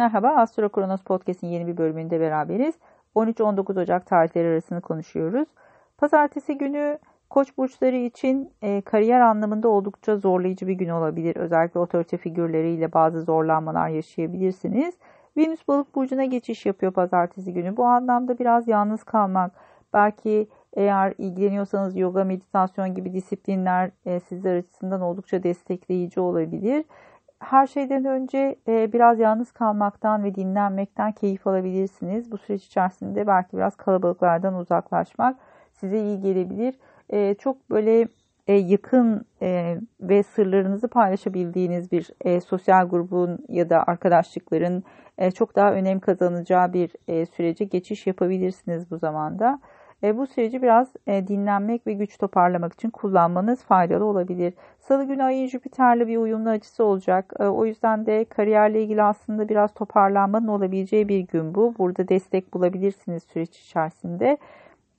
Merhaba, Astro Kronos Podcast'in yeni bir bölümünde beraberiz. 13-19 Ocak tarihleri arasını konuşuyoruz. Pazartesi günü Koç burçları için e, kariyer anlamında oldukça zorlayıcı bir gün olabilir. Özellikle otorite figürleriyle bazı zorlanmalar yaşayabilirsiniz. Venüs balık burcuna geçiş yapıyor pazartesi günü. Bu anlamda biraz yalnız kalmak, belki eğer ilgileniyorsanız yoga, meditasyon gibi disiplinler e, sizler açısından oldukça destekleyici olabilir her şeyden önce e, biraz yalnız kalmaktan ve dinlenmekten keyif alabilirsiniz. Bu süreç içerisinde belki biraz kalabalıklardan uzaklaşmak size iyi gelebilir. E, çok böyle e, yakın ve sırlarınızı paylaşabildiğiniz bir sosyal grubun ya da arkadaşlıkların çok daha önem kazanacağı bir sürece geçiş yapabilirsiniz bu zamanda. E, bu süreci biraz e, dinlenmek ve güç toparlamak için kullanmanız faydalı olabilir. Salı günü ayın Jüpiter'le bir uyumlu açısı olacak. E, o yüzden de kariyerle ilgili aslında biraz toparlanmanın olabileceği bir gün bu. Burada destek bulabilirsiniz süreç içerisinde.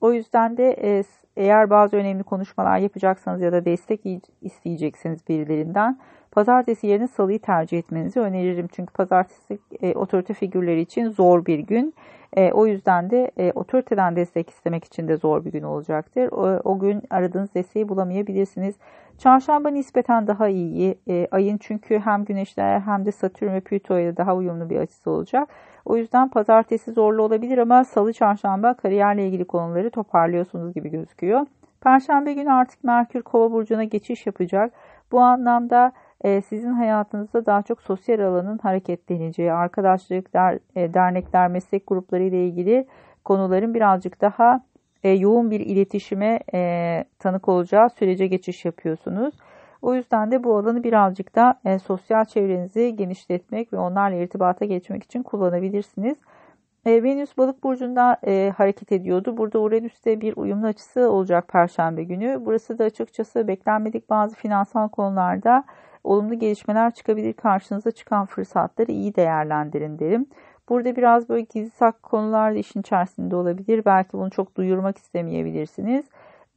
O yüzden de e, eğer bazı önemli konuşmalar yapacaksanız ya da destek isteyeceksiniz birilerinden pazartesi yerine salıyı tercih etmenizi öneririm. Çünkü pazartesi e, otorite figürleri için zor bir gün. E, o yüzden de e, otoriteden destek istemek için de zor bir gün olacaktır. O, o gün aradığınız desteği bulamayabilirsiniz. Çarşamba nispeten daha iyi. E, ayın çünkü hem Güneş'le hem de Satürn ve Plüto ile daha uyumlu bir açısı olacak. O yüzden pazartesi zorlu olabilir ama salı çarşamba kariyerle ilgili konuları toparlıyorsunuz gibi gözüküyor. Perşembe günü artık Merkür Kova burcuna geçiş yapacak. Bu anlamda e, sizin hayatınızda daha çok sosyal alanın hareketleneceği, arkadaşlık, der, e, dernekler, meslek grupları ile ilgili konuların birazcık daha e, yoğun bir iletişime tanık olacağı sürece geçiş yapıyorsunuz. O yüzden de bu alanı birazcık da sosyal çevrenizi genişletmek ve onlarla irtibata geçmek için kullanabilirsiniz. Venüs balık burcunda hareket ediyordu. Burada Uranüs'te bir uyumlu açısı olacak Perşembe günü. Burası da açıkçası beklenmedik bazı finansal konularda olumlu gelişmeler çıkabilir. Karşınıza çıkan fırsatları iyi değerlendirin derim. Burada biraz böyle gizli saklı konular da işin içerisinde olabilir. Belki bunu çok duyurmak istemeyebilirsiniz.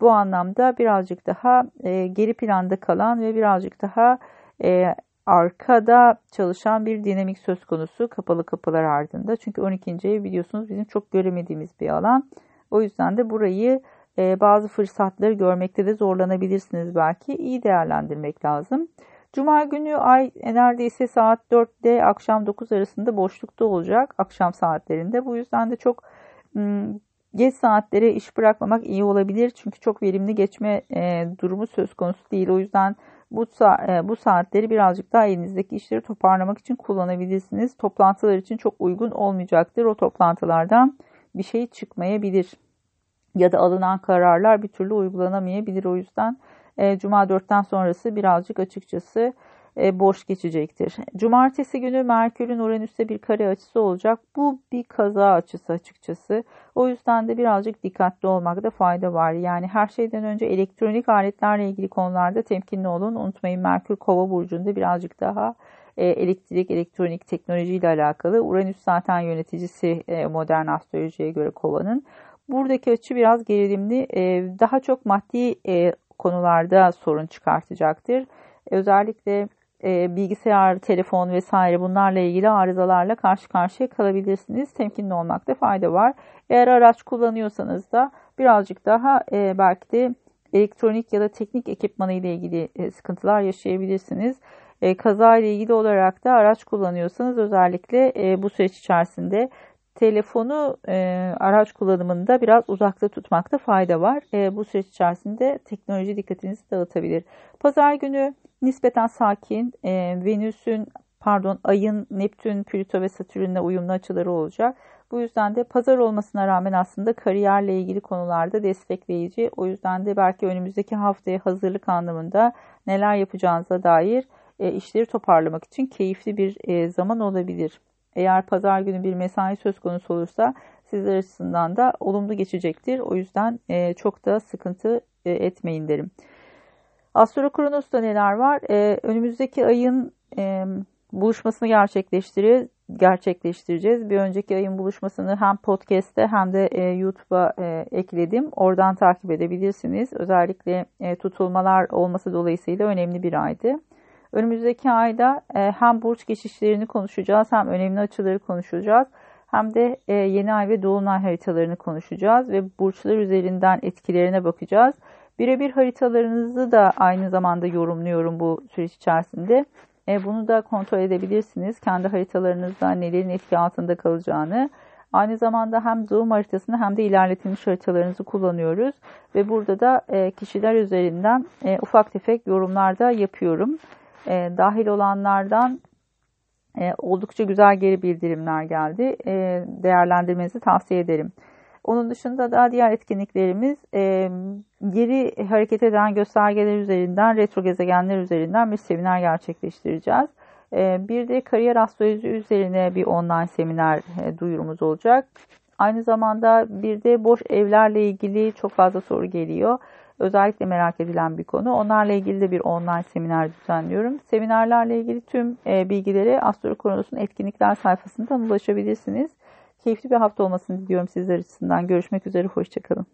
Bu anlamda birazcık daha e, geri planda kalan ve birazcık daha e, arkada çalışan bir dinamik söz konusu kapalı kapılar ardında. Çünkü 12. ev biliyorsunuz bizim çok göremediğimiz bir alan. O yüzden de burayı e, bazı fırsatları görmekte de zorlanabilirsiniz belki. İyi değerlendirmek lazım. Cuma günü ay neredeyse saat 4'te akşam 9 arasında boşlukta olacak akşam saatlerinde. Bu yüzden de çok geç saatlere iş bırakmamak iyi olabilir. Çünkü çok verimli geçme e, durumu söz konusu değil. O yüzden bu, e, bu saatleri birazcık daha elinizdeki işleri toparlamak için kullanabilirsiniz. Toplantılar için çok uygun olmayacaktır. O toplantılardan bir şey çıkmayabilir. Ya da alınan kararlar bir türlü uygulanamayabilir. O yüzden e, Cuma 4'ten sonrası birazcık açıkçası boş geçecektir. Cumartesi günü Merkür'ün Uranüs'te bir kare açısı olacak. Bu bir kaza açısı açıkçası. O yüzden de birazcık dikkatli olmakta fayda var. Yani her şeyden önce elektronik aletlerle ilgili konularda temkinli olun. Unutmayın Merkür Kova burcunda birazcık daha e, elektrik, elektronik teknoloji ile alakalı. Uranüs zaten yöneticisi e, modern astrolojiye göre Kova'nın. Buradaki açı biraz gerilimli. E, daha çok maddi e, konularda sorun çıkartacaktır. Özellikle e, bilgisayar, telefon vesaire bunlarla ilgili arızalarla karşı karşıya kalabilirsiniz. Temkinli olmakta fayda var. Eğer araç kullanıyorsanız da birazcık daha e, belki de elektronik ya da teknik ekipmanı ile ilgili e, sıkıntılar yaşayabilirsiniz. E, kaza ile ilgili olarak da araç kullanıyorsanız özellikle bu süreç içerisinde telefonu e, araç kullanımında biraz uzakta tutmakta fayda var. E, bu süreç içerisinde teknoloji dikkatinizi dağıtabilir. Pazar günü nispeten sakin, e, Venüs'ün pardon ayın Neptün, Plüto ve Satürn'le uyumlu açıları olacak. Bu yüzden de pazar olmasına rağmen aslında kariyerle ilgili konularda destekleyici. O yüzden de belki önümüzdeki haftaya hazırlık anlamında neler yapacağınıza dair e, işleri toparlamak için keyifli bir e, zaman olabilir. Eğer pazar günü bir mesai söz konusu olursa sizler açısından da olumlu geçecektir. O yüzden e, çok da sıkıntı e, etmeyin derim. Astro Kronos'ta neler var? E, önümüzdeki ayın e, buluşmasını gerçekleştireceğiz. gerçekleştireceğiz. Bir önceki ayın buluşmasını hem podcast'te hem de e, YouTube'a e, ekledim. Oradan takip edebilirsiniz. Özellikle e, tutulmalar olması dolayısıyla önemli bir aydı. Önümüzdeki ayda e, hem burç geçişlerini konuşacağız hem önemli açıları konuşacağız. Hem de e, yeni ay ve dolunay haritalarını konuşacağız ve burçlar üzerinden etkilerine bakacağız. Birebir haritalarınızı da aynı zamanda yorumluyorum bu süreç içerisinde. E, bunu da kontrol edebilirsiniz. Kendi haritalarınızda nelerin etki altında kalacağını. Aynı zamanda hem doğum haritasını hem de ilerletilmiş haritalarınızı kullanıyoruz. Ve burada da kişiler üzerinden ufak tefek yorumlar da yapıyorum. E, dahil olanlardan e, oldukça güzel geri bildirimler geldi. E, değerlendirmenizi tavsiye ederim. Onun dışında da diğer etkinliklerimiz e, geri hareket eden göstergeler üzerinden, retro gezegenler üzerinden bir seminer gerçekleştireceğiz. E, bir de kariyer astroloji üzerine bir online seminer e, duyurumuz olacak. Aynı zamanda bir de boş evlerle ilgili çok fazla soru geliyor. Özellikle merak edilen bir konu. Onlarla ilgili de bir online seminer düzenliyorum. Seminerlerle ilgili tüm e, bilgileri Astro Kronos'un etkinlikler sayfasından ulaşabilirsiniz. Keyifli bir hafta olmasını diliyorum sizler açısından. Görüşmek üzere, hoşçakalın.